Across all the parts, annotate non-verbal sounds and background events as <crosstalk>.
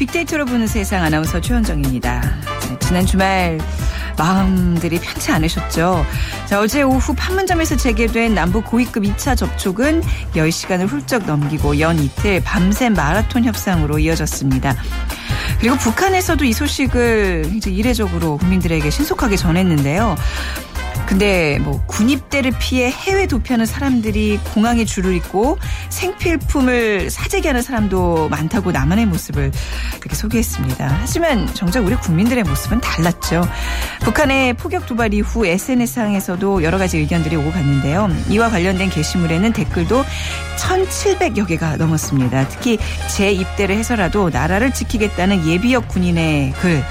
빅데이터로 보는 세상 아나운서 최현정입니다. 지난 주말 마음들이 편치 않으셨죠? 자, 어제 오후 판문점에서 재개된 남북 고위급 2차 접촉은 10시간을 훌쩍 넘기고 연 이틀 밤샘 마라톤 협상으로 이어졌습니다. 그리고 북한에서도 이 소식을 이제 이례적으로 국민들에게 신속하게 전했는데요. 근데 뭐 군입대를 피해 해외 도피하는 사람들이 공항에 줄을 잇고 생필품을 사재기 하는 사람도 많다고 남한의 모습을 이렇게 소개했습니다. 하지만 정작 우리 국민들의 모습은 달랐죠. 북한의 포격 도발 이후 SNS상에서도 여러 가지 의견들이 오고 갔는데요. 이와 관련된 게시물에는 댓글도 1,700여 개가 넘었습니다. 특히 재입대를 해서라도 나라를 지키겠다는 예비역 군인의 글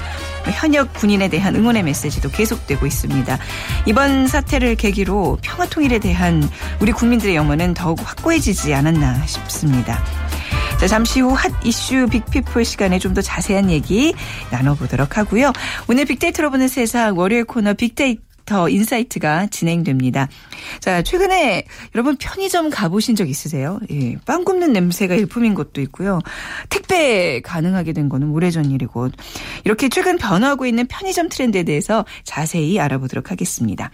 현역 군인에 대한 응원의 메시지도 계속되고 있습니다. 이번 사태를 계기로 평화 통일에 대한 우리 국민들의 염원은 더욱 확고해지지 않았나 싶습니다. 자, 잠시 후 핫 이슈 빅피플 시간에 좀 더 자세한 얘기 나눠보도록 하고요. 오늘 빅데이터로 보는 세상 월요일 코너 빅데이터 더 인사이트가 진행됩니다. 자, 최근에 여러분 편의점 가보신 적 있으세요? 예, 빵 굽는 냄새가 일품인 것도 있고요. 택배 가능하게 된 거는 오래전 일이고. 이렇게 최근 변화하고 있는 편의점 트렌드에 대해서 자세히 알아보도록 하겠습니다.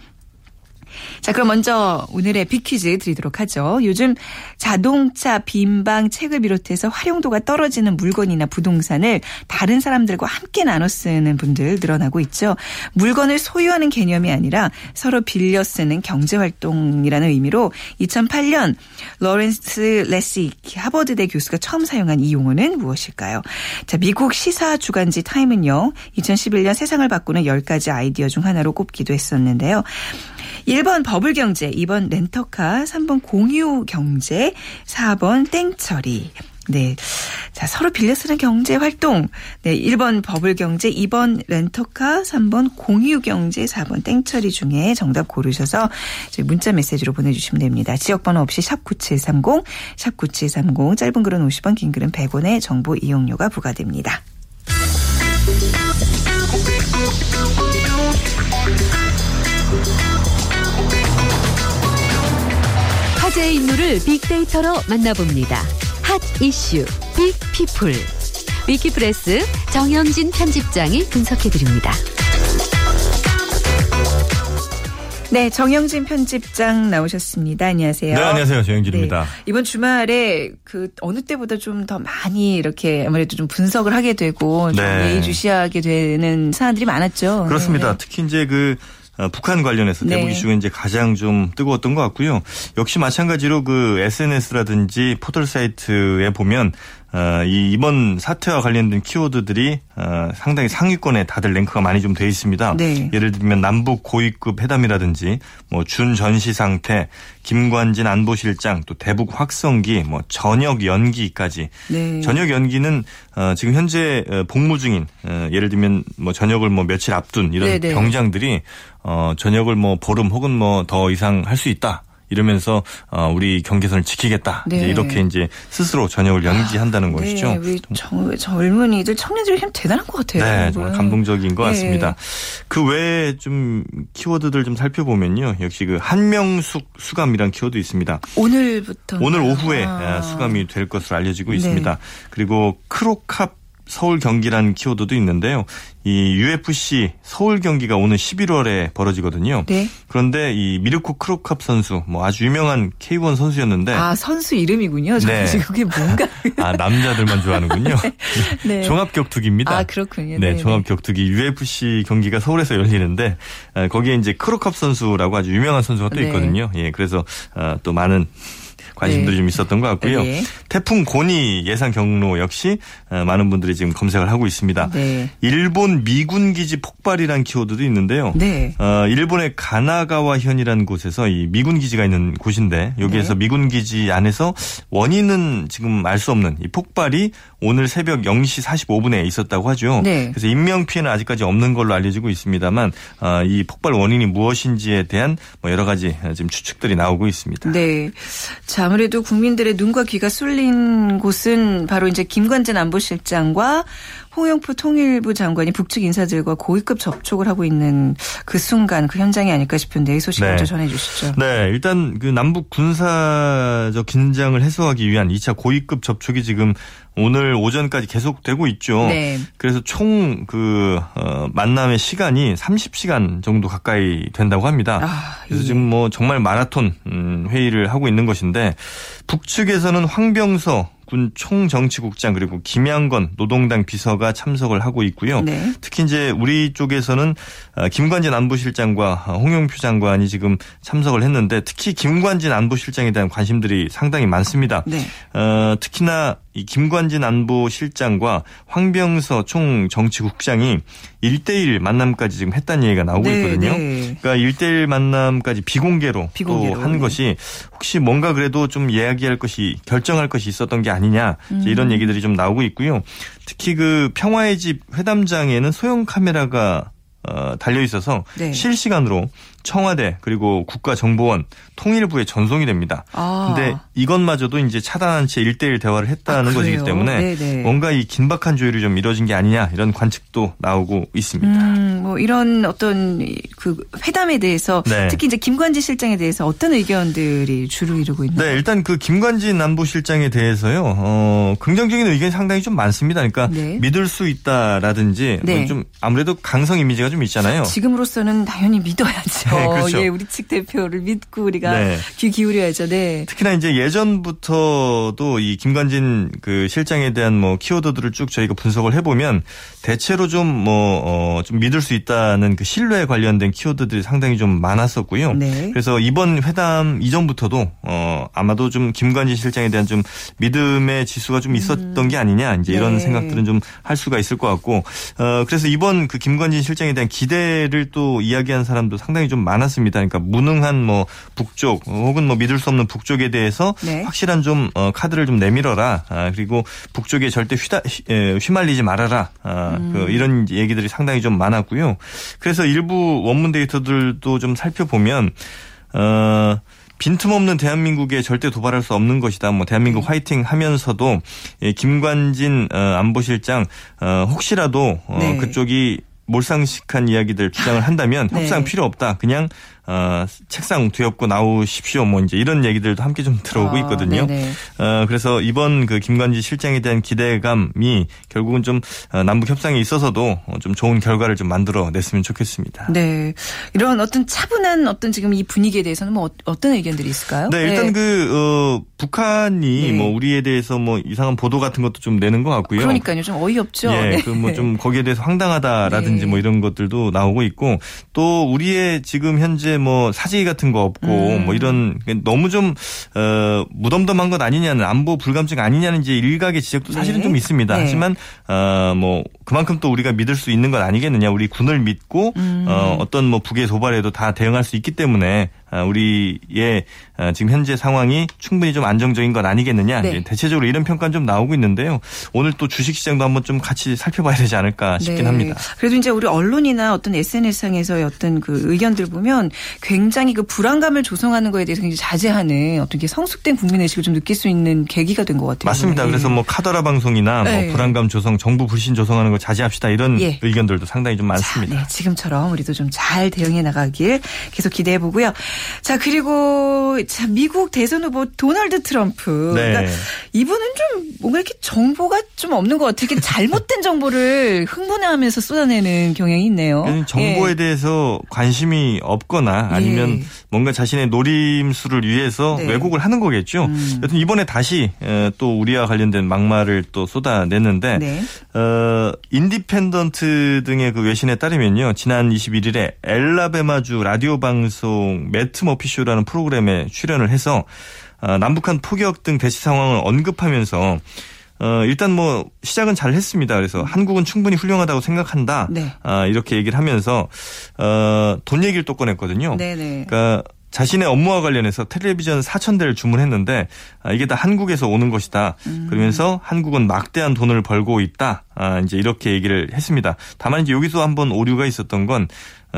자, 그럼 먼저 오늘의 빅퀴즈 드리도록 하죠. 요즘 자동차, 빈방, 책을 비롯해서 활용도가 떨어지는 물건이나 부동산을 다른 사람들과 함께 나눠 쓰는 분들 늘어나고 있죠. 물건을 소유하는 개념이 아니라 서로 빌려 쓰는 경제활동이라는 의미로 2008년 로렌스 레식 하버드대 교수가 처음 사용한 이 용어는 무엇일까요? 자, 미국 시사 주간지 타임은요. 2011년 세상을 바꾸는 10가지 아이디어 중 하나로 꼽기도 했었는데요. 1번 버블 경제, 2번 렌터카, 3번 공유 경제, 4번 땡처리. 네. 자, 서로 빌려 쓰는 경제 활동. 네. 1번 버블 경제, 2번 렌터카, 3번 공유 경제, 4번 땡처리 중에 정답 고르셔서 저희 문자 메시지로 보내주시면 됩니다. 지역번호 없이 샵9730, 샵9730, 짧은 글은 50원, 긴 글은 100원의 정보 이용료가 부과됩니다. 화제의 인물을 빅데이터로 만나봅니다. 핫 이슈 빅피플 위키프레스 정영진 편집장이 분석해드립니다. 네, 정영진 편집장 나오셨습니다. 안녕하세요. 네, 안녕하세요. 정영진입니다. 네, 이번 주말에 그 어느 때보다 좀 더 많이 이렇게 아무래도 좀 분석을 하게 되고 네. 좀 예의주시하게 되는 사안들이 많았죠. 그렇습니다. 네. 특히 이제 그 어, 북한 관련해서 네. 대북 이슈가 이제 가장 좀 뜨거웠던 것 같고요. 역시 마찬가지로 그 SNS라든지 포털 사이트에 보면 어, 이 이번 사태와 관련된 키워드들이 어, 상당히 상위권에 다들 랭크가 많이 좀 돼 있습니다. 네. 예를 들면 남북 고위급 회담이라든지 뭐 준 전시 상태, 김관진 안보실장, 또 대북 확성기, 뭐 전역 연기까지. 네. 전역 연기는 어, 지금 현재 어, 복무 중인 어, 예를 들면 뭐 전역을 뭐 며칠 앞둔 이런 네네. 네. 병장들이 어, 전역을 뭐 보름 혹은 뭐 더 이상 할 수 있다. 이러면서 어, 우리 경계선을 지키겠다. 네. 이제 이렇게 이제 스스로 전역을 연기한다는 아, 것이죠. 네. 우리 정, 젊은이들 청년들이 참 대단한 것 같아요. 네, 정말 감동적인 것 네. 같습니다. 그 외에 좀 키워드들 좀 살펴보면요. 역시 그 한명숙 수감이란 키워드 있습니다. 오늘부터 오늘 오후에 아. 수감이 될 것으로 알려지고 네. 있습니다. 그리고 크로캅 서울 경기라는 키워드도 있는데요. 이 UFC 서울 경기가 오늘 11월에 벌어지거든요. 네. 그런데 이 미르코 크로캅 선수 뭐 아주 유명한 K1 선수였는데 아 선수 이름이군요. 저 네. 그게 뭔가 <laughs> 아 남자들만 좋아하는군요. <laughs> 네. 종합 격투기입니다. 아 그렇군요. 네, 네 종합 네. 격투기 UFC 경기가 서울에서 열리는데 거기에 이제 크로캅 선수라고 아주 유명한 선수가 또 네. 있거든요. 예, 그래서 어, 또 많은 관심들이 네. 좀 있었던 것 같고요. 네. 태풍 고니 예상 경로 역시 어, 많은 분들이 지금 검색을 하고 있습니다. 네. 일본 미군 기지 폭발이란 키워드도 있는데요. 네. 어, 일본의 가나가와현이라는 곳에서 이 미군 기지가 있는 곳인데 여기에서 네. 미군 기지 안에서 원인은 지금 알 수 없는 이 폭발이 오늘 새벽 0시 45분에 있었다고 하죠. 네. 그래서 인명 피해는 아직까지 없는 걸로 알려지고 있습니다만 어, 이 폭발 원인이 무엇인지에 대한 뭐 여러 가지 지금 추측들이 나오고 있습니다. 네. 자, 아무래도 국민들의 눈과 귀가 쏠린 곳은 바로 이제 김관진 안보실장과 홍영표 통일부 장관이 북측 인사들과 고위급 접촉을 하고 있는 그 순간 그 현장이 아닐까 싶은데 이 소식 네. 먼저 전해 주시죠. 네, 일단 그 남북 군사적 긴장을 해소하기 위한 2차 고위급 접촉이 지금 오늘 오전까지 계속되고 있죠. 네. 그래서 총그 어, 만남의 시간이 30시간 정도 가까이 된다고 합니다. 아, 그래서 예. 지금 뭐 정말 마라톤 음, 회의를 하고 있는 것인데 북측에서는 황병서 군 총정치국장 그리고 김양건 노동당 비서가 참석을 하고 있고요. 네. 특히 이제 우리 쪽에서는 어, 김관진 안보실장과 홍영표 장관이 지금 참석을 했는데 특히 김관진 안보실장에 대한 관심들이 상당히 많습니다. 네. 어, 특히나 이 김관진 안보실장과 황병서 총 정치국장이 1대1 만남까지 지금 했다는 얘기가 나오고 네, 있거든요. 네. 그러니까 1대1 만남까지 비공개로, 비공개로 또한 네. 것이 혹시 뭔가 그래도 좀 이야기할 것이 결정할 것이 있었던 게 아니냐 음. 이런 얘기들이 좀 나오고 있고요. 특히 그 평화의 집 회담장에는 소형 카메라가 어, 달려 있어서 네. 실시간으로 청와대 그리고 국가정보원 통일부에 전송이 됩니다. 아. 근데 이것마저도 이제 차단한 채 1대1 대화를 했다는 아, 것이기 때문에 네네. 뭔가 이 긴박한 조율이 좀 이뤄진 게 아니냐 이런 관측도 나오고 있습니다. 음, 뭐 이런 어떤 그 회담에 대해서 네. 특히 이제 김관진 실장에 대해서 어떤 의견들이 주로 이루고 있나요? 네, 일단 그 김관진 안보실장에 대해서요. 어, 긍정적인 의견이 상당히 좀 많습니다. 그러니까 네. 믿을 수 있다라든지 네. 좀 아무래도 강성 이미지가 좀 있잖아요. 지금으로서는 당연히 믿어야 죠. 네, 그렇죠. 예, 우리 측 대표를 믿고 우리가 네. 귀 기울여야죠. 네. 특히나 이제 예전부터도 이 김관진 그 실장에 대한 뭐 키워드들을 쭉 저희가 분석을 해보면 대체로 좀 뭐, 어, 좀 믿을 수 있다는 그 신뢰에 관련된 키워드들이 상당히 좀 많았었고요. 네. 그래서 이번 회담 이전부터도 어, 아마도 좀 김관진 실장에 대한 좀 믿음의 지수가 좀 있었던 음. 게 아니냐 이제 이런 네. 생각들은 좀 할 수가 있을 것 같고 어, 그래서 이번 그 김관진 실장에 대한 기대를 또 이야기한 사람도 상당히 좀 많았습니다. 그러니까 무능한 뭐 북쪽 혹은 뭐 믿을 수 없는 북쪽에 대해서 네. 확실한 좀 어, 카드를 좀 내밀어라. 아, 그리고 북쪽에 절대 휘다, 휘말리지 말아라. 아, 음. 그 이런 얘기들이 상당히 좀 많았고요. 그래서 일부 원문 데이터들도 좀 살펴보면 어. 빈틈없는 대한민국에 절대 도발할 수 없는 것이다. 뭐 대한민국 네. 화이팅 하면서도 김관진 어, 안보실장 어, 혹시라도 네. 그쪽이 몰상식한 이야기들 주장을 한다면 네. 협상 필요 없다. 그냥 어, 책상 뒤엎고 나오십시오. 뭐 이제 이런 얘기들도 함께 좀 들어오고 아, 있거든요. 아, 어, 그래서 이번 그 김관지 실장에 대한 기대감이 결국은 좀 어, 남북 협상에 있어서도 좀 좋은 결과를 좀 만들어 냈으면 좋겠습니다. 네. 이런 어떤 차분한 어떤 지금 이 분위기에 대해서는 뭐 어떤 의견들이 있을까요? 네, 일단 네. 그 어, 북한이 네. 뭐 우리에 대해서 뭐 이상한 보도 같은 것도 좀 내는 것 같고요. 그러니까요. 좀 어이없죠. 예, 네. 그뭐 좀 <laughs> 거기에 대해서 황당하다라든지 네. 뭐 이런 것들도 나오고 있고 또 우리의 지금 현재 뭐 사지 같은 거 없고 음. 뭐 이런 너무 좀 어, 무덤덤한 것 아니냐는 안보 불감증 아니냐는 이제 일각의 지적도 사실은 네. 좀 있습니다. 네. 하지만 어, 뭐 그만큼 또 우리가 믿을 수 있는 것 아니겠느냐. 우리 군을 믿고 음. 어, 어떤 뭐 북의 도발에도 다 대응할 수 있기 때문에 아, 우리의 아, 지금 현재 상황이 충분히 좀 안정적인 건 아니겠느냐. 네. 대체적으로 이런 평가는 좀 나오고 있는데요. 오늘 또 주식시장도 한번 좀 같이 살펴봐야 되지 않을까 싶긴 네. 합니다. 그래도 이제 우리 언론이나 어떤 SNS상에서의 어떤 그 의견들 보면 굉장히 그 불안감을 조성하는 거에 대해서 굉장히 자제하는 어떤 게 성숙된 국민의식을 좀 느낄 수 있는 계기가 된 것 같아요. 맞습니다. 네. 그래서 뭐 카더라 방송이나 뭐 네. 불안감 조성, 정부 불신 조성하는 걸 자제합시다 이런 예. 의견들도 상당히 좀 많습니다. 자, 네. 지금처럼 우리도 좀 잘 대응해 나가길 계속 기대해 보고요. 자, 그리고 자, 미국 대선 후보 도널드 트럼프. 네. 그러니까 이분은 좀 뭔가 이렇게 정보가 좀 없는 것 같아요. 이렇게 잘못된 <laughs> 정보를 흥분해하면서 쏟아내는 경향이 있네요. 정보에 예. 대해서 관심이 없거나 아니면 예. 뭔가 자신의 노림수를 위해서 네. 왜곡을 하는 거겠죠. 음. 여튼 이번에 다시 또 우리와 관련된 막말을 또 쏟아냈는데 네. 어, 인디펜던트 등의 그 외신에 따르면요. 지난 21일에 앨라배마주 라디오 방송 매트 머피쇼라는 프로그램에 출연을 해서 어, 남북한 포격 등 대치 상황을 언급하면서 어, 일단 뭐 시작은 잘 했습니다. 그래서 한국은 충분히 훌륭하다고 생각한다. 네. 아, 이렇게 얘기를 하면서 어, 돈 얘기를 또 꺼냈거든요. 네네. 그러니까 자신의 업무와 관련해서 텔레비전 4천 대를 주문했는데 아, 이게 다 한국에서 오는 것이다. 음. 그러면서 한국은 막대한 돈을 벌고 있다. 아, 이제 이렇게 얘기를 했습니다. 다만 이제 여기서 한번 오류가 있었던 건 어,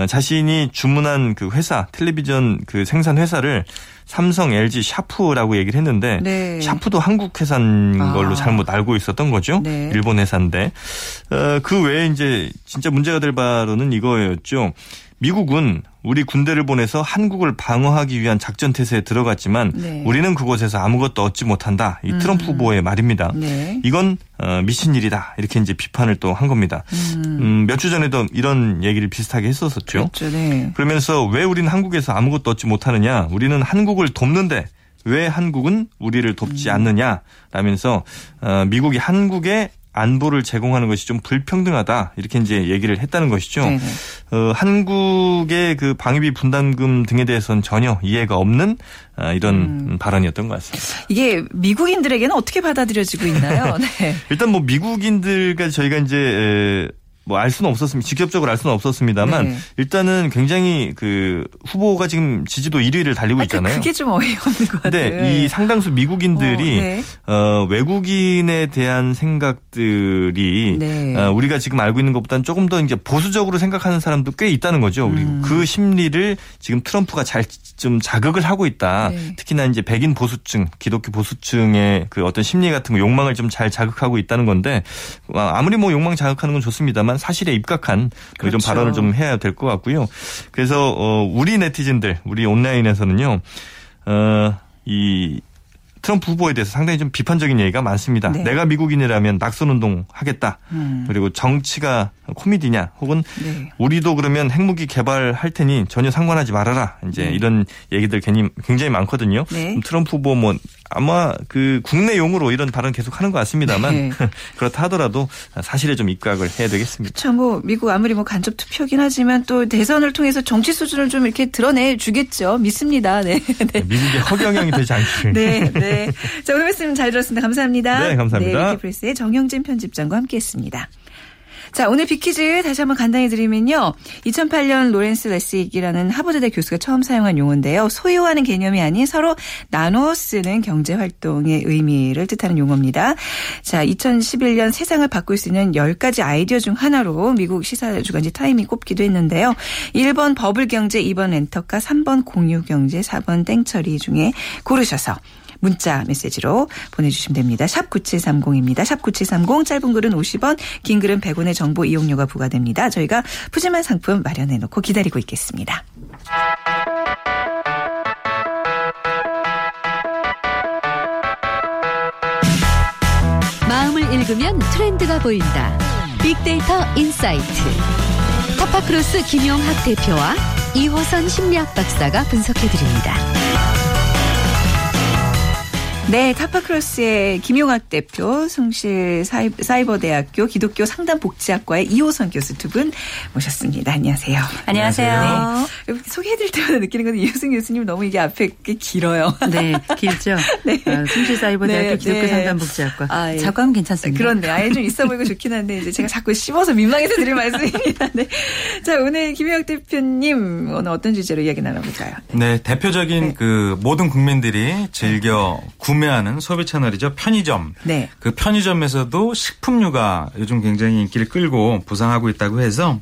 자신이 주문한 그 회사 텔레비전 그 생산 회사를 삼성, LG, 샤프라고 얘기를 했는데 네. 샤프도 한국 회사인 아. 걸로 잘못 알고 있었던 거죠. 네. 일본 회사인데 어, 그 외에 이제 진짜 문제가 될 바로는 이거였죠. 미국은 우리 군대를 보내서 한국을 방어하기 위한 작전 태세에 들어갔지만 네. 우리는 그곳에서 아무것도 얻지 못한다. 이 트럼프 음. 후보의 말입니다. 네. 이건 어, 미친 일이다. 이렇게 이제 비판을 또 한 겁니다. 음. 음, 몇 주 전에도 이런 얘기를 비슷하게 했었었죠. 그렇죠. 네. 그러면서 왜 우리는 한국에서 아무것도 얻지 못하느냐? 우리는 한국을 돕는데 왜 한국은 우리를 돕지 음. 않느냐? 라면서 어, 미국이 한국에 안보를 제공하는 것이 좀 불평등하다 이렇게 이제 얘기를 했다는 것이죠. 어, 한국의 그 방위비 분담금 등에 대해서는 전혀 이해가 없는 어, 이런 음. 발언이었던 것 같습니다. 이게 미국인들에게는 어떻게 받아들여지고 있나요? <laughs> 네. 일단 뭐 미국인들과 저희가 이제 뭐 알 수는 없었습니다. 직접적으로 알 수는 없었습니다만 네. 일단은 굉장히 그 후보가 지금 지지도 1위를 달리고 아, 있잖아요. 그게 좀 어이없는 것 같아요. 근데 이 상당수 미국인들이 어, 네. 어, 외국인에 대한 생각들이 네. 어, 우리가 지금 알고 있는 것보다는 조금 더 이제 보수적으로 생각하는 사람도 꽤 있다는 거죠. 그리고 음. 그 심리를 지금 트럼프가 잘 좀 자극을 하고 있다. 네. 특히나 이제 백인 보수층, 기독교 보수층의 그 어떤 심리 같은 거 욕망을 좀 잘 자극하고 있다는 건데 아무리 뭐 욕망 자극하는 건 좋습니다만 사실에 입각한 그렇죠. 이런 발언을 좀 해야 될 것 같고요. 그래서 어 우리 네티즌들, 우리 온라인에서는요. 어 이 트럼프 후보에 대해서 상당히 좀 비판적인 얘기가 많습니다. 네. 내가 미국인이라면 낙선 운동 하겠다. 음. 그리고 정치가 코미디냐 혹은 네. 우리도 그러면 핵무기 개발할 테니 전혀 상관하지 말아라. 이제 네. 이런 얘기들 괜히 굉장히 많거든요. 네. 트럼프 후보 뭐 아마 그 국내 용으로 이런 발언 계속 하는 것 같습니다만 네. <laughs> 그렇다 하더라도 사실에 좀 입각을 해야 되겠습니다. 그렇죠. 뭐 미국 아무리 뭐 간접 투표긴 하지만 또 대선을 통해서 정치 수준을 좀 이렇게 드러내 주겠죠. 믿습니다. 네. <laughs> 네. 미국의 허경영이 되지 않기를. 네. 네. 자, 오늘 말씀 잘 들었습니다. 감사합니다. 네, 감사합니다. 네, 위키프레스의 정영진 편집장과 함께했습니다. 자, 오늘 빅퀴즈 다시 한번 간단히 드리면요. 2008년 로렌스 레식이라는 하버드대 교수가 처음 사용한 용어인데요. 소유하는 개념이 아닌 서로 나눠 쓰는 경제 활동의 의미를 뜻하는 용어입니다. 자, 2011년 세상을 바꿀 수 있는 10가지 아이디어 중 하나로 미국 시사 주간지 타임이 꼽기도 했는데요. 1번 버블 경제, 2번 렌터카, 3번 공유 경제, 4번 땡처리 중에 고르셔서 문자 메시지로 보내주시면 됩니다. 샵 9730입니다. 샵 9730 짧은 글은 50원 긴 글은 100원의 정보 이용료가 부과됩니다. 저희가 푸짐한 상품 마련해 놓고 기다리고 있겠습니다. 마음을 읽으면 트렌드가 보인다. 빅데이터 insight. 타파크로스 김용학 대표와 이호선 심리학 박사가 분석해드립니다. 네, 타파크로스의 김용학 대표, 숭실 사이버대학교 기독교 상담복지학과의 이호선 교수 두 분 모셨습니다. 안녕하세요. 안녕하세요. 네. 소개해드릴 때마다 느끼는 건데 이호선 교수님 너무 이게 앞에 게 길어요. 네, 길죠. <laughs> 네. 아, 숭실 사이버대학교 네, 기독교 네. 상담복지학과. 아, 예. 작가는 괜찮습니다. 그런데 아예 좀 있어 보이고 좋긴 한데 이제 제가 자꾸 씹어서 민망해서 드린 말씀입니다. 네. 자, 오늘 김용학 대표님 오늘 어떤 주제로 이야기 나눠볼까요? 네, 대표적인 네. 그 모든 국민들이 즐겨 구매 구매하는 소비 채널이죠. 편의점. 네. 그 편의점에서도 식품류가 요즘 굉장히 인기를 끌고 부상하고 있다고 해서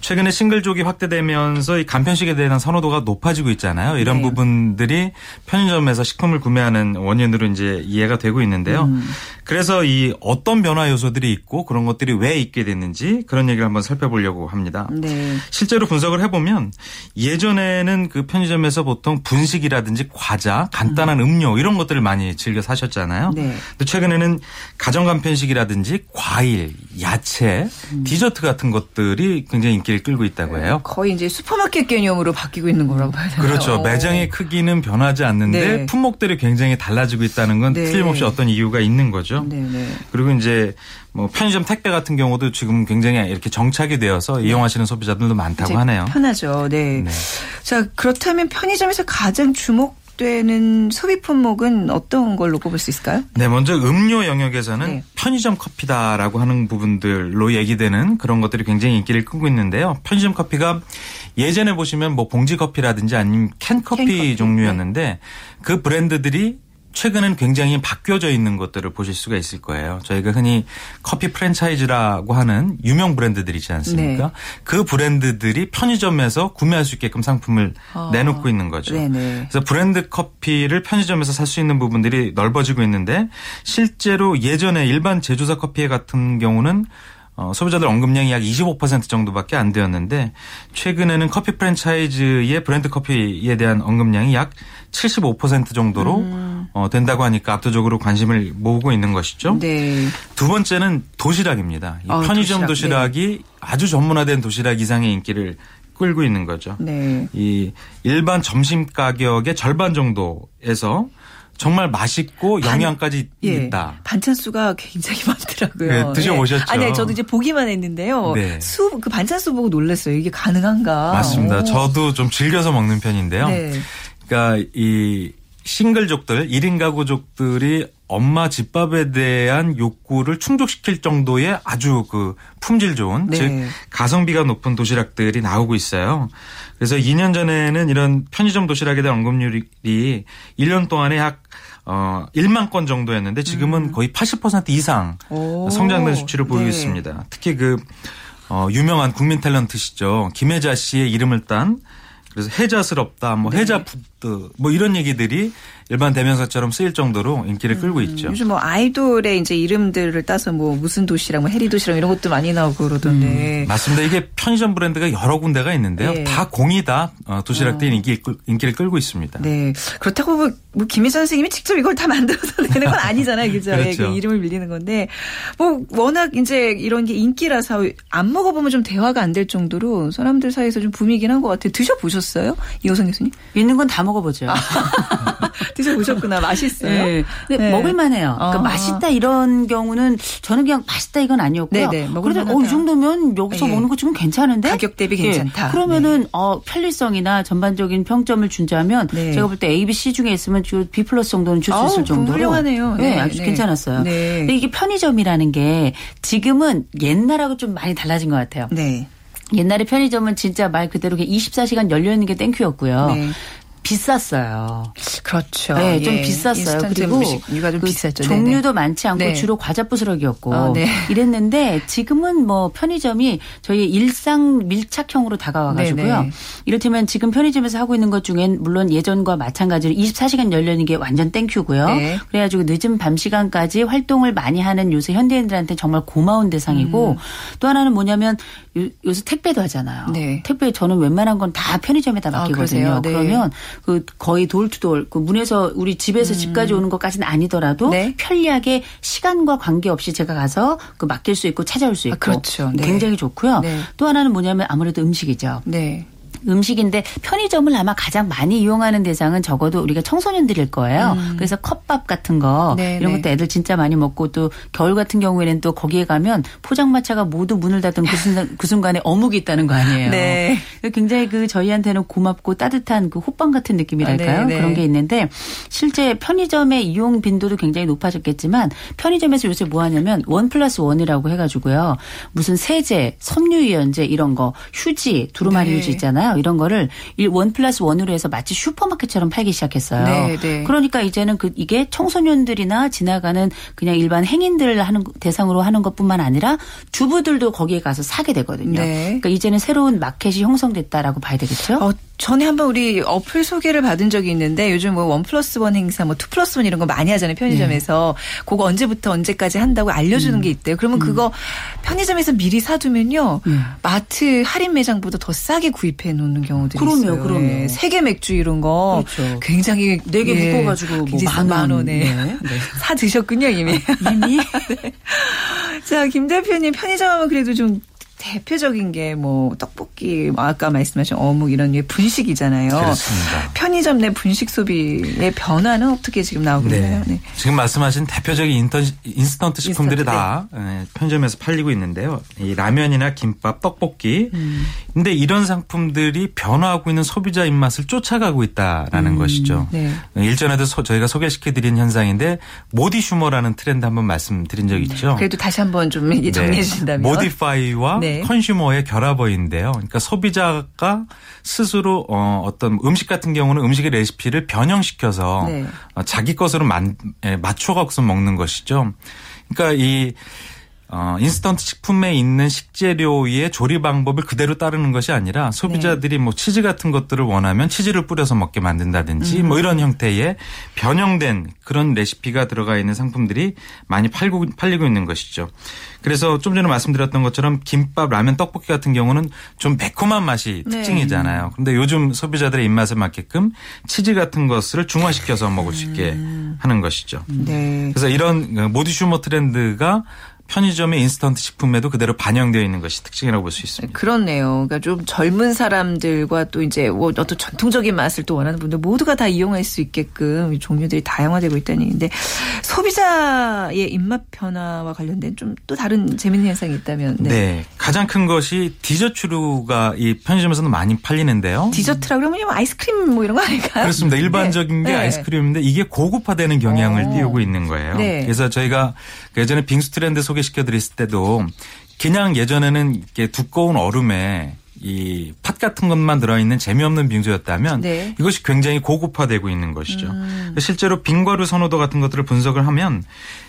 최근에 싱글족이 확대되면서 이 간편식에 대한 선호도가 높아지고 있잖아요. 이런 네. 부분들이 편의점에서 식품을 구매하는 원인으로 이제 이해가 되고 있는데요. 음. 그래서 이 어떤 변화 요소들이 있고 그런 것들이 왜 있게 됐는지 그런 얘기를 한번 살펴보려고 합니다. 네. 실제로 분석을 해보면 예전에는 그 편의점에서 보통 분식이라든지 과자, 간단한 음. 료 이런 것들을 많이 즐겨 사셨잖아요. 네. 근데 최근에는 가정 간편식이라든지 과일, 야채, 음. 디저트 같은 것들이 굉장히 인기 를 끌고 있다고 해요. 거의 이제 슈퍼마켓 개념으로 바뀌고 있는 거라고 봐야 되나요? 그렇죠. 매장의 크기는 변하지 않는데 네. 품목들이 굉장히 달라지고 있다는 건 네. 틀림없이 어떤 이유가 있는 거죠. 네, 네. 그리고 이제 뭐 편의점 택배 같은 경우도 지금 굉장히 이렇게 정착이 되어서 네. 이용하시는 소비자들도 많다고 하네요. 편하죠. 네. 네. 자, 그렇다면 편의점에서 가장 주목 되는 소비 품목은 어떤 걸로 꼽을 수 있을까요? 네, 먼저 음료 영역에서는 네. 편의점 커피다라고 하는 부분들로 얘기되는 그런 것들이 굉장히 인기를 끌고 있는데요. 편의점 커피가 예전에 보시면 뭐 봉지 커피라든지 아니면 캔 커피, 캔 커피. 종류였는데 네. 그 브랜드들이 최근엔 굉장히 바뀌어져 있는 것들을 보실 수가 있을 거예요. 저희가 흔히 커피 프랜차이즈라고 하는 유명 브랜드들이 있지 않습니까? 네. 그 브랜드들이 편의점에서 구매할 수 있게끔 상품을 아. 내놓고 있는 거죠. 네네. 그래서 브랜드 커피를 편의점에서 살 수 있는 부분들이 넓어지고 있는데 실제로 예전에 일반 제조사 커피 같은 경우는 어, 소비자들 언급량이 약 25% 정도밖에 안 되었는데 최근에는 커피 프랜차이즈의 브랜드 커피에 대한 언급량이 약 75% 정도로 음. 어, 된다고 하니까 압도적으로 관심을 모으고 있는 것이죠. 네. 두 번째는 도시락입니다. 이 어, 편의점 도시락. 이 네. 아주 전문화된 도시락 이상의 인기를 끌고 있는 거죠. 네. 이 일반 점심 가격의 절반 정도에서 정말 맛있고 영양까지 예, 있다. 반찬 수가 굉장히 <laughs> 많더라고요. 네, 드셔보셨죠? 네. 아니, 저도 이제 보기만 했는데요. 네. 수, 그 반찬 수 보고 놀랐어요. 이게 가능한가. 맞습니다. 오. 저도 좀 즐겨서 먹는 편인데요. 네. 그러니까 이 싱글족들, 1인 가구족들이 엄마 집밥에 대한 욕구를 충족시킬 정도의 아주 그 품질 좋은 네. 즉 가성비가 높은 도시락들이 나오고 있어요. 그래서 2년 전에는 이런 편의점 도시락에 대한 언급률이 1년 동안에 약 어, 1만 건 정도였는데 지금은 음. 거의 80% 이상 오. 성장된 수치를 보이고 네. 있습니다. 특히 그 어, 유명한 국민 탤런트시죠. 김혜자 씨의 이름을 딴 그래서 혜자스럽다, 뭐 네. 혜자 food, 뭐 이런 얘기들이 일반 대명사처럼 쓰일 정도로 인기를 음, 끌고 있죠. 요즘 뭐 아이돌의 이제 이름들을 따서 뭐 무슨 도시락, 뭐 혜리 도시락 이런 것도 많이 나오고 그러던데. 음, 맞습니다. 이게 편의점 브랜드가 여러 군데가 있는데요. 네. 다 공히 다 어, 도시락들이 어. 인기, 인기를 끌고 있습니다. 네. 그렇다고 뭐, 뭐 김희선 선생님이 직접 이걸 다 만들어서 <laughs> 내는 건 아니잖아요. 그죠? 예, 그렇죠. 그 이름을 빌리는 건데 뭐 워낙 이제 이런 게 인기라서 안 먹어보면 좀 대화가 안 될 정도로 사람들 사이에서 좀 붐이긴 한 것 같아요. 드셔보셨어요? 이호성 교수님? 있는 건 다 먹어보죠. <laughs> 드셔보셨구나. 맛있어요? 네. 근데 네. 먹을만해요. 그러니까 아. 맛있다 이런 경우는 저는 그냥 맛있다 이건 아니었고요. 네네. 그래도 어, 이 정도면 여기서 네. 먹는 거 지금 괜찮은데? 가격 대비 예. 괜찮다. 네. 그러면은 어, 편리성이나 전반적인 평점을 준다면 네. 제가 볼 때 A, B, C 중에 있으면 B 플러스 정도는 줄 수 있을 정도로. 훌륭하네요. 네, 네 아주 괜찮았어요. 근데 이게 편의점이라는 게 지금은 옛날하고 좀 많이 달라진 것 같아요. 네. 옛날에 편의점은 진짜 말 그대로 24시간 열려 있는 게 thank you였고요. 네. 비쌌어요. 그렇죠. 네, 좀 예. 비쌌어요. 그리고 뭔가 좀 그 비쌌죠. 종류도 네네. 많지 않고 네. 주로 과자 부스러기였고 어, 네. <laughs> 이랬는데 지금은 뭐 편의점이 저희 일상 밀착형으로 다가와가지고요. 이를테면 지금 편의점에서 하고 있는 것 중엔 물론 예전과 마찬가지로 24시간 열려 있는 게 완전 thank you고요. 네. 그래가지고 늦은 밤 시간까지 활동을 많이 하는 요새 현대인들한테 정말 고마운 대상이고 음. 또 하나는 뭐냐면 요, 새 택배도 하잖아요. 네. 택배 저는 웬만한 건 다 편의점에다 아, 맡기거든요. 아, 그러면 그 거의 돌투돌 그 문에서 우리 집에서 음. 집까지 오는 것까지는 아니더라도 네. 편리하게 시간과 관계없이 제가 가서 그 맡길 수 있고 찾아올 수 아, 있고 아, 그렇죠. 네. 굉장히 좋고요. 네. 또 하나는 뭐냐면 아무래도 음식이죠. 네. 음식인데 편의점을 아마 가장 많이 이용하는 대상은 적어도 우리가 청소년들일 거예요. 음. 그래서 컵밥 같은 거 네네. 이런 네. 것도 애들 진짜 많이 먹고 또 겨울 같은 경우에는 또 거기에 가면 포장마차가 모두 문을 닫은 그, 순간, 그 순간에 어묵이 있다는 거 아니에요. 네. 굉장히 그 저희한테는 고맙고 따뜻한 그 호빵 같은 느낌이랄까요? 아, 그런 게 있는데 실제 편의점의 이용 빈도도 굉장히 높아졌겠지만 편의점에서 요새 뭐 하냐면 one plus one이라고 해가지고요. 무슨 세제, 섬유유연제 이런 거 휴지, 두루마리 네. 휴지 있잖아요. 있잖아요. 이런 거를 one plus one으로 해서 마치 슈퍼마켓처럼 팔기 시작했어요. 네, 네. 그러니까 이제는 그 이게 청소년들이나 지나가는 그냥 일반 행인들 하는 대상으로 하는 것뿐만 아니라 주부들도 거기에 가서 사게 되거든요. 네. 그러니까 이제는 새로운 마켓이 형성됐다라고 봐야 되겠죠. 어, 전에 한번 우리 어플 소개를 받은 적이 있는데 요즘 뭐 one plus one 행사, 뭐 two plus one 이런 거 많이 하잖아요 편의점에서. 네. 그거 언제부터 언제까지 한다고 알려주는 음. 게 있대요. 그러면 음. 그거 편의점에서 미리 사두면요 음. 마트 할인 매장보다 더 싸게 구입해 놓는 경우들이 그럼요, 있어요. 그럼요. 네. 세계 맥주 이런 거 그렇죠. 굉장히 네개 예, 묶어가지고 뭐 만 원에 네. <laughs> 네. 사 드셨군요 이미. 아, 이미. <laughs> 네. 자, 김 대표님 편의점 하면 그래도 좀 대표적인 게 뭐 떡볶이, 뭐 아까 말씀하신 어묵 이런 게 분식이잖아요. 그렇습니다. 편의점 내 분식 소비의 변화는 어떻게 지금 나오고 네. 있나요? 네. 지금 말씀하신 대표적인 인턴, 인스턴트 식품들이 인스턴트, 다 네. 편의점에서 팔리고 있는데요. 이 라면이나 김밥, 떡볶이. 음. 근데 이런 상품들이 변화하고 있는 소비자 입맛을 쫓아가고 있다라는 음. 것이죠. 네. 일전에도 소, 저희가 소개시켜드린 현상인데 modisumer라는 트렌드 한번 말씀드린 적 있죠. 그래도 다시 한번 좀 정리해 주신다면. modify와 네. consumer의 결합어인데요. 그러니까 소비자가 스스로 어, 어떤 음식 같은 경우는 음식의 레시피를 변형시켜서 네. 어, 자기 것으로 만, 예, 맞춰 갖고서 먹는 것이죠. 그러니까 이 어, 인스턴트 식품에 있는 식재료의 조리 방법을 그대로 따르는 것이 아니라 소비자들이 네. 뭐 치즈 같은 것들을 원하면 치즈를 뿌려서 먹게 만든다든지 음. 뭐 이런 형태의 변형된 그런 레시피가 들어가 있는 상품들이 많이 팔고 팔리고 있는 것이죠. 그래서 좀 전에 말씀드렸던 것처럼 김밥, 라면, 떡볶이 같은 경우는 좀 매콤한 맛이 네. 특징이잖아요. 그런데 요즘 소비자들의 입맛에 맞게끔 치즈 같은 것을 중화시켜서 먹을 수 있게 음. 하는 것이죠. 네. 그래서 이런 그 modisumer 트렌드가 편의점의 인스턴트 식품에도 그대로 반영되어 있는 것이 특징이라고 볼 수 있습니다. 그렇네요. 그러니까 좀 젊은 사람들과 또 이제 뭐 어떤 전통적인 맛을 또 원하는 분들 모두가 다 이용할 수 있게끔 종류들이 다양화되고 있다는 얘기인데 소비자의 입맛 변화와 관련된 좀 또 다른 재밌는 현상이 있다면 네. 네. 가장 큰 것이 디저트류가 이 편의점에서는 많이 팔리는데요. 디저트라 그러면 뭐 아이스크림 뭐 이런 거 아닐까요? 그렇습니다. 일반적인 네. 게 네. 아이스크림인데 이게 고급화되는 경향을 오. 띄우고 있는 거예요. 네. 그래서 저희가 예전에 빙수 트렌드 소개 시켜 드렸을 때도 그냥 예전에는 이렇게 두꺼운 얼음에 이 팥 같은 것만 들어있는 재미없는 빙수였다면 네. 이것이 굉장히 고급화되고 있는 것이죠. 음. 실제로 빙과류 선호도 같은 것들을 분석을 하면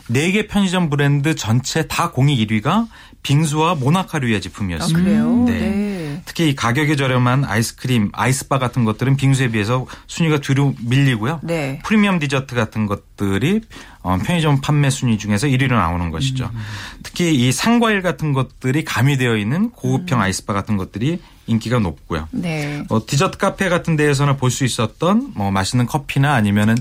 4개 편의점 브랜드 전체 다 공익 1위가 빙수와 모나카류의 제품이었습니다. 아, 그래요? 네. 네. 특히 가격이 저렴한 아이스크림, 아이스바 같은 것들은 빙수에 비해서 순위가 뒤로 밀리고요. 네. 프리미엄 디저트 같은 것들이 어, 편의점 판매 순위 중에서 1위로 나오는 것이죠. 음. 특히 이 상과일 같은 것들이 가미되어 있는 고급형 음. 아이스바 같은 것들이 인기가 높고요. 네. 어, 디저트 카페 같은 데에서는 볼수 있었던 뭐 맛있는 커피나 아니면은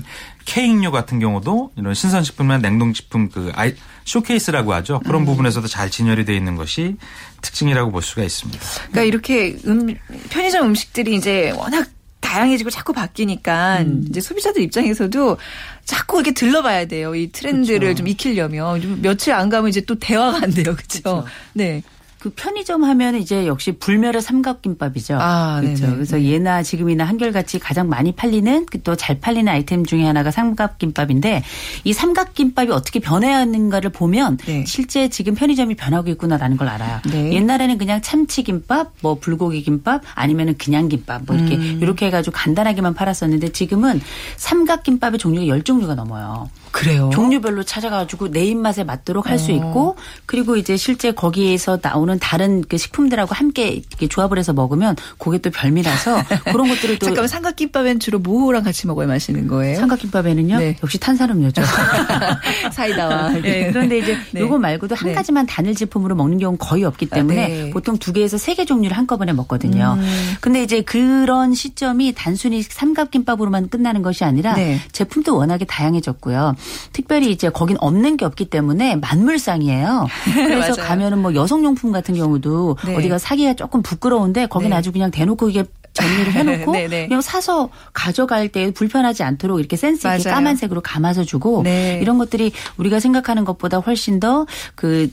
케이크류 같은 경우도 이런 신선식품이나 냉동식품 그 아이 쇼케이스라고 하죠. 그런 음. 부분에서도 잘 진열이 되어 있는 것이 특징이라고 볼 수가 있습니다. 그러니까 이렇게 음, 편의점 음식들이 이제 워낙 다양해지고 자꾸 바뀌니까 음. 이제 소비자들 입장에서도 자꾸 이렇게 들러봐야 돼요. 이 트렌드를 그렇죠. 좀 익히려면 좀 며칠 안 가면 이제 또 대화가 안 돼요. 그렇죠? 네. 그 편의점 하면 이제 역시 불멸의 삼각김밥이죠. 아, 그렇죠. 그래서 예나 지금이나 한결같이 가장 많이 팔리는 그또잘 팔리는 아이템 중에 하나가 삼각김밥인데 이 삼각김밥이 어떻게 변해왔는가를 보면 네. 실제 지금 편의점이 변하고 있구나라는 걸 알아요. 네. 옛날에는 그냥 참치김밥, 뭐 불고기 김밥 아니면은 그냥 김밥 뭐 이렇게 음. 이렇게 해가지고 간단하게만 팔았었는데 지금은 삼각김밥의 종류가 열 종류가 넘어요. 그래요. 종류별로 찾아가지고 내 입맛에 맞도록 할수 어. 있고 그리고 이제 실제 거기에서 나오는 다른 그 식품들하고 함께 이렇게 조합을 해서 먹으면 그게 또 별미라서 <laughs> 그런 것들을 또 잠깐만 삼각김밥엔 주로 뭐랑 같이 먹어야 맛있는 거예요? 삼각김밥에는요 네. 역시 탄산음료죠. <laughs> 사이다와. <laughs> 네. 그런데 이제 네. 요거 말고도 한 네. 가지만 단일 제품으로 먹는 경우는 거의 없기 아, 때문에 네. 보통 두 개에서 세 개 종류를 한꺼번에 먹거든요. 음. 근데 이제 그런 시점이 단순히 삼각김밥으로만 끝나는 것이 아니라 네. 제품도 워낙에 다양해졌고요. 특별히 이제 거긴 없는 게 없기 때문에 만물상이에요. 그래서 가면은 뭐 여성용품 같은 경우도 네. 어디가 사기가 조금 부끄러운데 거긴 네. 아주 그냥 대놓고 이게 정리를 해놓고 <laughs> 네, 네. 그냥 사서 가져갈 때 불편하지 않도록 이렇게 센스 있게 맞아요. 까만색으로 감아서 주고 네. 이런 것들이 우리가 생각하는 것보다 훨씬 더그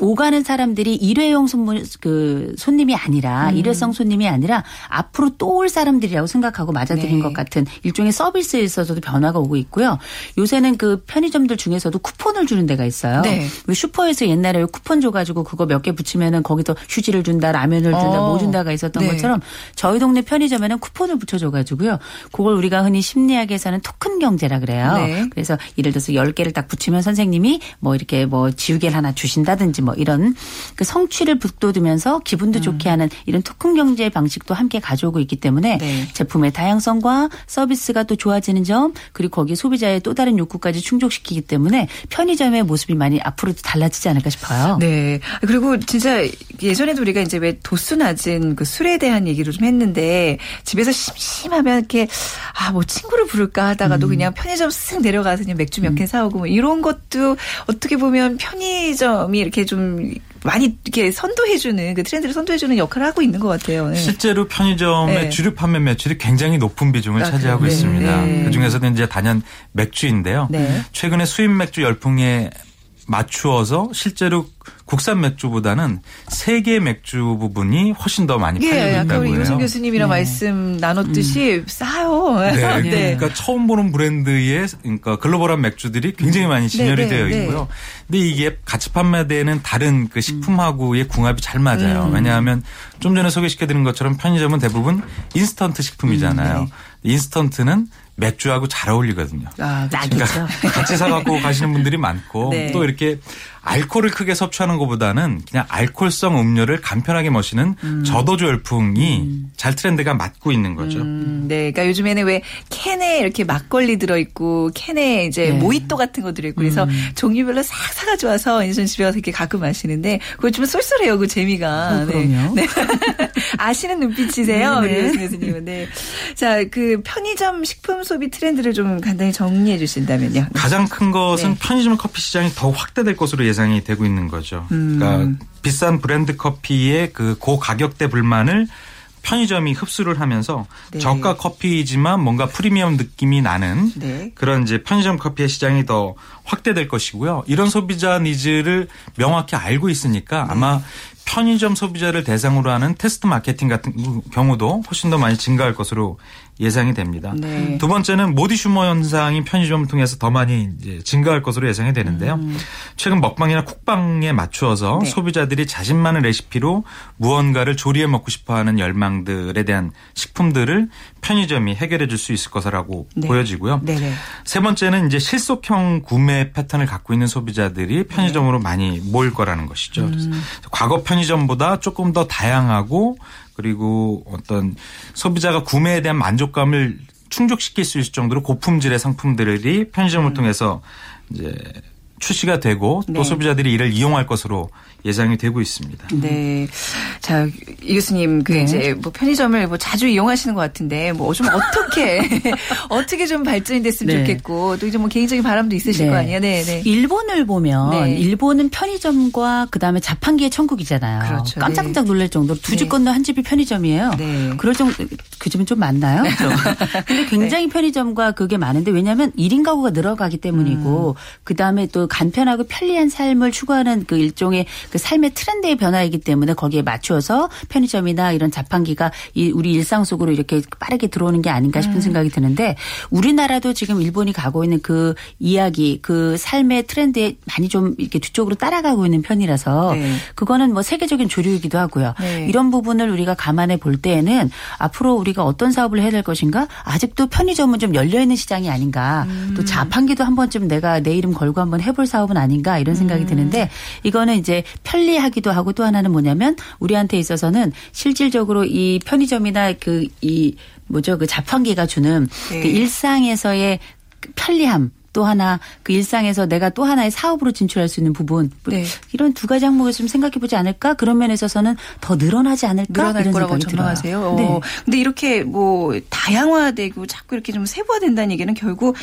오가는 사람들이 일회용 손문, 그 손님이 아니라 음. 일회성 손님이 아니라 앞으로 또 올 사람들이라고 생각하고 맞아들인 네. 것 같은 일종의 서비스에 있어서도 변화가 오고 있고요. 요새는 그 편의점들 중에서도 쿠폰을 주는 데가 있어요. 네. 슈퍼에서 옛날에 쿠폰 줘가지고 그거 몇 개 붙이면은 거기서 휴지를 준다, 라면을 준다, 어. 뭐 준다가 있었던 네. 것처럼 저희 동네 편의점에는 쿠폰을 붙여줘가지고요. 그걸 우리가 흔히 심리학에서는 토큰 경제라 그래요. 네. 그래서 예를 들어서 10개를 딱 붙이면 선생님이 뭐 이렇게 뭐 지우개를 하나 주신다든지 뭐 이런 그 성취를 북돋으면서 기분도 음. 좋게 하는 이런 토큰 경제 방식도 함께 가져오고 있기 때문에 네. 제품의 다양성과 서비스가 또 좋아지는 점 그리고 거기에 소비자의 또 다른 욕구까지 충족시키기 때문에 편의점의 모습이 많이 앞으로도 달라지지 않을까 싶어요. 네. 그리고 진짜 예전에도 우리가 이제 왜 도수 낮은 그 술에 대한 얘기를 좀 했는데 집에서 심심하면 이렇게 아 뭐 친구를 부를까 하다가도 음. 그냥 편의점 쓱 내려가서 그냥 맥주 몇캔 음. 사오고 뭐 이런 것도 어떻게 보면 편의점이 이렇게 좀 많이 이렇게 선도해주는 그 트렌드를 선도해주는 역할을 하고 있는 것 같아요. 네. 실제로 편의점의 네. 주류 판매 매출이 굉장히 높은 비중을 아, 차지하고 네. 있습니다. 네. 그 중에서는 이제 단연 맥주인데요. 네. 최근에 수입 맥주 열풍에 맞추어서 실제로 국산 맥주보다는 세계 맥주 부분이 훨씬 더 많이 팔리고 예, 있다고 해요. 이호성 교수님이랑 네. 말씀 나눴듯이 음. 싸요. 네, <laughs> 네. 그러니까 처음 보는 브랜드의 그러니까 글로벌한 맥주들이 굉장히 많이 진열이 네, 네 되어 네. 있고요. 근데 이게 같이 판매되는 다른 그 식품하고의 궁합이 잘 맞아요. 음. 왜냐하면 좀 전에 소개시켜드린 것처럼 편의점은 대부분 인스턴트 식품이잖아요. 음, 인스턴트는 맥주하고 잘 어울리거든요. 아, 그러니까 같이 사갖고 <laughs> 가시는 분들이 많고 네. 또 이렇게 알코올을 크게 섭취하는 것보다는 그냥 알코올성 음료를 간편하게 마시는 음. 저도조 열풍이 음. 잘 트렌드가 맞고 있는 거죠. 음, 네, 그러니까 요즘에는 왜 캔에 이렇게 막걸리 들어 있고 캔에 이제 네. 모히또 같은 거 들어 있고 그래서 음. 종류별로 싹 사가지고 와서 인천 집에 가서 이렇게 가끔 마시는데 그거 좀 쏠쏠해요, 그 재미가. 어, 그럼요. 네. 네. <laughs> 아시는 눈빛이세요, 네. 우리 교수님은. 네. 자, 그 편의점 식품 소비 트렌드를 좀 간단히 정리해 주신다면요. 가장 큰 것은 네. 편의점 커피 시장이 더 확대될 것으로 예상. 예상이 되고 있는 거죠. 음. 그러니까 비싼 브랜드 커피의 그 고가격대 불만을 편의점이 흡수를 하면서 네. 저가 커피이지만 뭔가 프리미엄 느낌이 나는 네. 그런 이제 편의점 커피의 시장이 더 확대될 것이고요. 이런 소비자 needs를 명확히 알고 있으니까 네. 아마 편의점 소비자를 대상으로 하는 테스트 마케팅 같은 경우도 훨씬 더 많이 증가할 것으로 예상이 됩니다. 네. 두 번째는 모디슈머 현상이 편의점을 통해서 더 많이 이제 증가할 것으로 예상이 되는데요. 음. 최근 먹방이나 쿡방에 맞추어서 네. 소비자들이 자신만의 레시피로 무언가를 조리해 먹고 싶어하는 열망들에 대한 식품들을 편의점이 해결해 줄 수 있을 것이라고 네. 보여지고요. 네네. 네. 세 번째는 이제 실속형 구매 패턴을 갖고 있는 소비자들이 편의점으로 네. 많이 모일 거라는 것이죠. 음. 과거 편의점보다 조금 더 다양하고 그리고 어떤 소비자가 구매에 대한 만족감을 충족시킬 수 있을 정도로 고품질의 상품들이 편의점을 음. 통해서 이제 출시가 되고 또 네. 소비자들이 이를 이용할 것으로 예상이 되고 있습니다. 네. 자, 이 교수님, 그 네. 이제 뭐 편의점을 뭐 자주 이용하시는 것 같은데 뭐 좀 어떻게, <laughs> 어떻게 좀 발전이 됐으면 네. 좋겠고 또 이제 뭐 개인적인 바람도 있으실 네. 거 아니에요? 네, 네. 일본을 보면 네. 일본은 편의점과 그 다음에 자판기의 천국이잖아요. 그렇죠. 깜짝깜짝 네. 놀랄 정도로 두집 네. 건너 한 집이 편의점이에요. 네. 그럴 정도, 그 집은 좀 많나요? 좀. 근데 굉장히 <laughs> 편의점과 그게 많은데 왜냐하면 1인 가구가 늘어가기 때문이고 음. 그 다음에 또 간편하고 편리한 삶을 추구하는 그 일종의 그 삶의 트렌드의 변화이기 때문에 거기에 맞추어서 편의점이나 이런 자판기가 이 우리 일상 속으로 이렇게 빠르게 들어오는 게 아닌가 싶은 음. 생각이 드는데 우리나라도 지금 일본이 가고 있는 그 이야기 그 삶의 트렌드에 많이 좀 이렇게 뒤쪽으로 따라가고 있는 편이라서 네. 그거는 뭐 세계적인 조류이기도 하고요. 네. 이런 부분을 우리가 감안해 볼 때에는 앞으로 우리가 어떤 사업을 해야 될 것인가 아직도 편의점은 좀 열려 있는 시장이 아닌가 음. 또 자판기도 한 번쯤 내가 내 이름 걸고 한번 해볼 사업은 아닌가 이런 생각이 음. 드는데 이거는 이제 편리하기도 하고 또 하나는 뭐냐면 우리한테 있어서는 실질적으로 이 편의점이나 그 이 뭐죠 그 자판기가 주는 네. 그 일상에서의 편리함 또 하나 그 일상에서 내가 또 하나의 사업으로 진출할 수 있는 부분 네. 이런 두 가지 항목을 좀 생각해 보지 않을까 그런 면에 있어서는 더 늘어나지 않을까 늘어날 이런 거라고 전망하세요. 어. 네. 근데 이렇게 뭐 다양화되고 자꾸 이렇게 좀 세부화된다는 얘기는 결국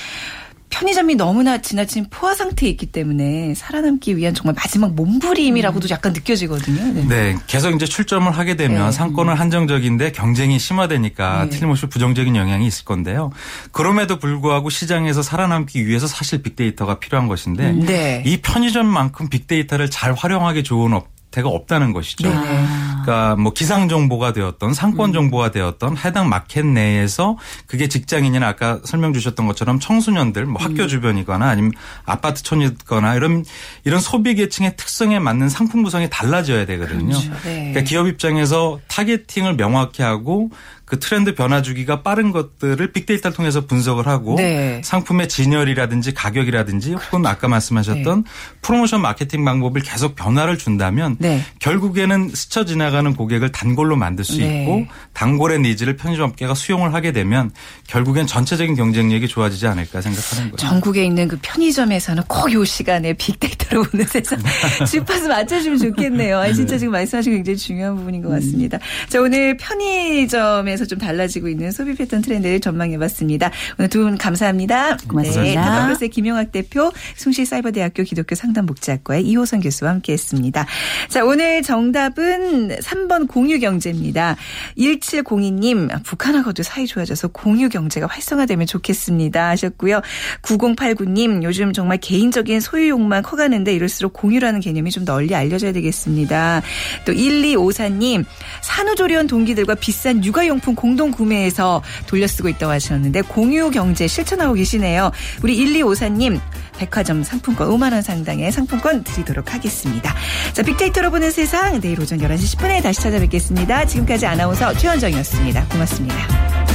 편의점이 너무나 지나친 포화 상태에 있기 때문에 살아남기 위한 정말 마지막 몸부림이라고도 음. 약간 느껴지거든요. 네. 네. 계속 이제 출점을 하게 되면 네. 상권은 한정적인데 경쟁이 심화되니까 네. 틀림없이 부정적인 영향이 있을 건데요. 그럼에도 불구하고 시장에서 살아남기 위해서 사실 빅데이터가 필요한 것인데 음. 네. 이 편의점만큼 빅데이터를 잘 활용하기 좋은 업태가 없다는 것이죠. 네. 그러니까 뭐 기상 정보가 되었든 상권 음. 정보가 되었든 해당 마켓 내에서 그게 직장인이나 아까 설명 주셨던 것처럼 청소년들 뭐 학교 음. 주변이거나 아니면 아파트촌이거나 이런 이런 소비 계층의 특성에 맞는 상품 구성이 달라져야 되거든요. 그렇죠. 네. 그러니까 기업 입장에서 targeting을 명확히 하고 그 트렌드 변화 주기가 빠른 것들을 빅데이터를 통해서 분석을 하고 네. 상품의 진열이라든지 가격이라든지 혹은 아까 말씀하셨던 네. 프로모션 마케팅 방법을 계속 변화를 준다면 네. 결국에는 스쳐 지나가 는 고객을 단골로 만들 수 네. 있고 단골의 needs를 편의점업계가 수용을 하게 되면 결국엔 전체적인 경쟁력이 좋아지지 않을까 생각하는 거예요. 전국에 있는 그 편의점에서는 꼭이 시간에 빅데이터로 보는 <laughs> 세상 <laughs> 주파수 맞춰주면 좋겠네요. 아, 진짜 지금 말씀하신 게 굉장히 중요한 부분인 것 같습니다. 음. 자 오늘 편의점에서 좀 달라지고 있는 소비 패턴 트렌드를 전망해봤습니다. 오늘 두 분 감사합니다. 고맙습니다. 네, 김용학 대표, 숭실사이버대학교 기독교 상담복지학과의 이호선 교수와 함께했습니다. 자 오늘 정답은 3번 공유경제입니다. 1702님, 북한하고도 사이 좋아져서 공유경제가 활성화되면 좋겠습니다. 하셨고요. 9089님, 요즘 정말 개인적인 소유욕만 커가는데 이럴수록 공유라는 개념이 좀 널리 알려져야 되겠습니다. 또 1254님, 산후조리원 동기들과 비싼 육아용품 공동 구매해서 돌려쓰고 있다고 하셨는데 공유경제 실천하고 계시네요. 우리 1254님, 백화점 상품권 5만 원 상당의 상품권 드리도록 하겠습니다. 자, 빅데이터로 보는 세상 내일 오전 11시 10분에 다시 찾아뵙겠습니다. 지금까지 아나운서 최현정이었습니다. 고맙습니다.